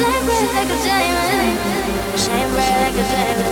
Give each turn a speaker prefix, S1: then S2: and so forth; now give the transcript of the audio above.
S1: Shame, bright like a diamond. Shame, bright like a diamond.